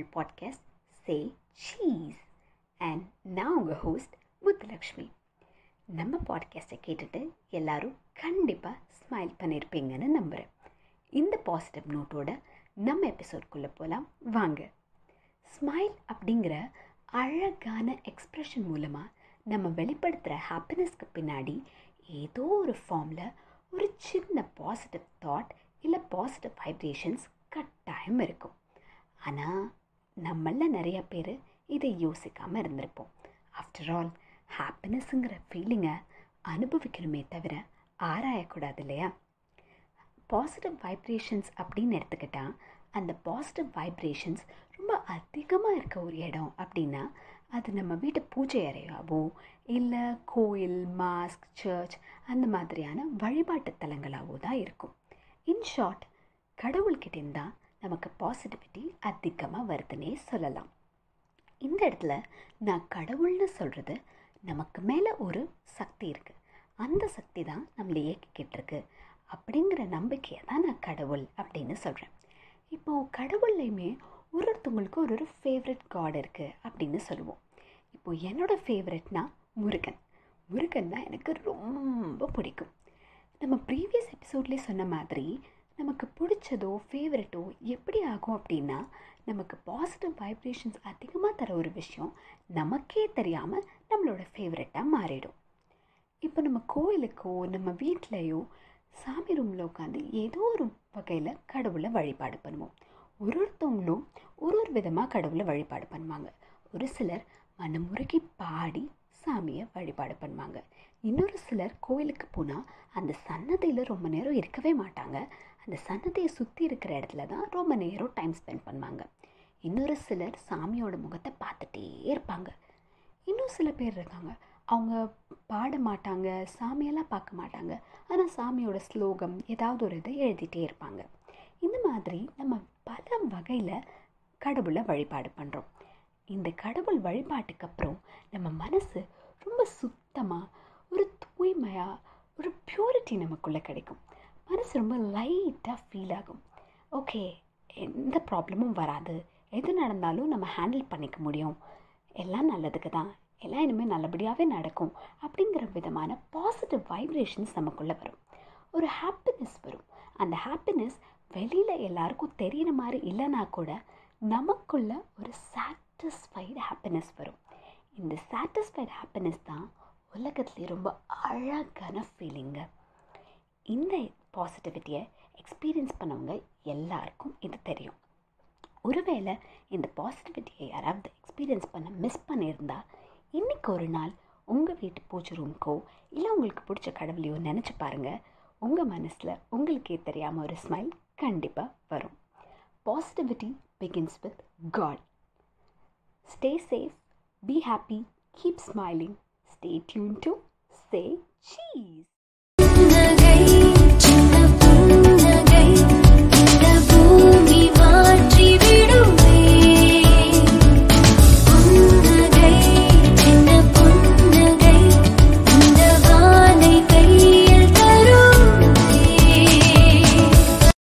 Tamil podcast say cheese and நான் உங்கள் host Muthulakshmi. நம்ம பாட்காஸ்ட்டை கேட்டுட்டு எல்லாரும் கண்டிப்பாக ஸ்மைல் பண்ணியிருப்பீங்கன்னு நம்புகிறேன் இந்த பாசிட்டிவ் நோட்டோட நம்ம எபிசோட்குள்ளே போகலாம் வாங்க. ஸ்மைல் அப்படிங்கிற அழகான எக்ஸ்ப்ரெஷன் மூலமாக நம்ம வெளிப்படுத்துகிற ஹாப்பினஸ்க்கு பின்னாடி ஏதோ ஒரு ஃபார்மில் ஒரு சின்ன பாசிட்டிவ் தாட் இல்லை பாசிட்டிவ் வைப்ரேஷன்ஸ் கட்டாயம் இருக்கும். ஆனால் நம்மள நிறைய பேர் இதை யோசிக்காமல் இருந்திருப்போம். ஆஃப்டர் ஆல் ஹாப்பினஸ்ஸுங்கிற ஃபீலிங்கை அனுபவிக்கணுமே தவிர ஆராயக்கூடாது இல்லையா? பாசிட்டிவ் வைப்ரேஷன்ஸ் அப்படின்னு எடுத்துக்கிட்டால் அந்த பாசிட்டிவ் வைப்ரேஷன்ஸ் ரொம்ப அதிகமாக இருக்க ஒரு இடம் அப்படின்னா அது நம்ம வீட்டு பூஜை அறையாவோ இல்லை கோயில் மாஸ்க் சர்ச் அந்த மாதிரியான வழிபாட்டு தலங்களாகவோ தான் இருக்கும். இன் ஷார்ட் கடவுள்கிட்டேருந்து தான் நமக்கு பாசிட்டிவிட்டி அதிகமாக வருதுன்னே சொல்லலாம். இந்த இடத்துல நான் கடவுள்னு சொல்கிறது நமக்கு மேலே ஒரு சக்தி இருக்குது அந்த சக்தி தான் நம்மளை இயக்கிக்கிட்டு இருக்கு. அப்படிங்கிற நம்பிக்கையை தான் நான் கடவுள் அப்படின்னு சொல்கிறேன் இப்போது கடவுள்லையுமே ஒரு ஒருத்தவங்களுக்கு ஒரு ஒரு ஃபேவரட் காட் இருக்குது அப்படின்னு சொல்லுவோம். இப்போது என்னோடய ஃபேவரட்னா முருகன் முருகன். தான் எனக்கு ரொம்ப பிடிக்கும். நம்ம ப்ரீவியஸ் எபிசோட்லேயே சொன்ன மாதிரி நமக்கு பிடிச்சதோ ஃபேவரட்டோ எப்படி ஆகும் அப்படின்னா நமக்கு பாசிட்டிவ் வைப்ரேஷன்ஸ் அதிகமாக தர ஒரு விஷயம் நமக்கே தெரியாமல் நம்மளோட ஃபேவரட்டாக மாறிடும். இப்போ நம்ம கோயிலுக்கோ நம்ம வீட்லேயோ சாமி ரூமில் உட்காந்து ஏதோ ஒரு வகையில் கடவுளை வழிபாடு பண்ணுவோம். ஒரு ஒருத்தவங்களும் ஒரு ஒரு விதமாக கடவுளை வழிபாடு பண்ணுவாங்க. ஒரு சிலர் மனமுருகி பாடி சாமியை வழிபாடு பண்ணுவாங்க. இன்னொரு சிலர் கோயிலுக்கு போனால் அந்த சன்னதியில் ரொம்ப நேரம் இருக்கவே மாட்டாங்க. அந்த சன்னதியை சுற்றி இருக்கிற இடத்துல தான் ரொம்ப நேரம் டைம் ஸ்பெண்ட் பண்ணுவாங்க. இன்னொரு சிலர் சாமியோட முகத்தை பார்த்துட்டே இருப்பாங்க. இன்னும் சில பேர் இருக்காங்க. அவங்க பாட மாட்டாங்க சாமியெல்லாம் பார்க்க மாட்டாங்க. ஆனால் சாமியோட ஸ்லோகம் ஏதாவது ஒரு இதை எழுதிட்டே இருப்பாங்க. இந்த மாதிரி நம்ம பல வகையில் கடவுளை வழிபாடு பண்ணுறோம் இந்த கடவுள் வழிபாட்டுக்கு அப்புறம் நம்ம மனசு ரொம்ப சுத்தமாக ஒரு தூய்மையாக ஒரு ப்யூரிட்டி நமக்குள்ளே கிடைக்கும். மனசு ரொம்ப லைட்டாக ஃபீல் ஆகும். ஓகே எந்த ப்ராப்ளமும் வராது. எது நடந்தாலும் நம்ம ஹேண்டில் பண்ணிக்க முடியும். எல்லாம் நல்லதுக்கு தான். எல்லாம் இனிமேல் நல்லபடியாகவே நடக்கும். அப்படிங்கிற விதமான பாசிட்டிவ் வைப்ரேஷன்ஸ் நமக்குள்ளே வரும். ஒரு ஹாப்பினஸ் வரும். அந்த ஹாப்பினஸ் வெளியில் எல்லாருக்கும் தெரிகிற மாதிரி இல்லைனா கூட நமக்குள்ள ஒரு சாட்டிஸ்ஃபைடு ஹாப்பினஸ் வரும். இந்த சாட்டிஸ்ஃபைட் ஹாப்பினஸ் தான் உலகத்துலேயே ரொம்ப அழகான ஃபீலிங்கு இந்த பாசிட்டிவிட்டியை எக்ஸ்பீரியன்ஸ் பண்ணவங்க எல்லாருக்கும் இது தெரியும். ஒருவேளை இந்த பாசிட்டிவிட்டியை யாராவது எக்ஸ்பீரியன்ஸ் பண்ண மிஸ் பண்ணியிருந்தா இன்றைக்கி ஒரு நாள் உங்கள் வீட்டு பூஜை ரூம்க்கோ இல்லை உங்களுக்கு பிடிச்ச கடவுளையோ நினச்சி பாருங்கள் உங்கள் மனசில் உங்களுக்கே தெரியாமல் ஒரு ஸ்மைல் கண்டிப்பாக வரும். Positivity begins with God stay safe Be happy, keep smiling. Stay tuned to Say Cheese.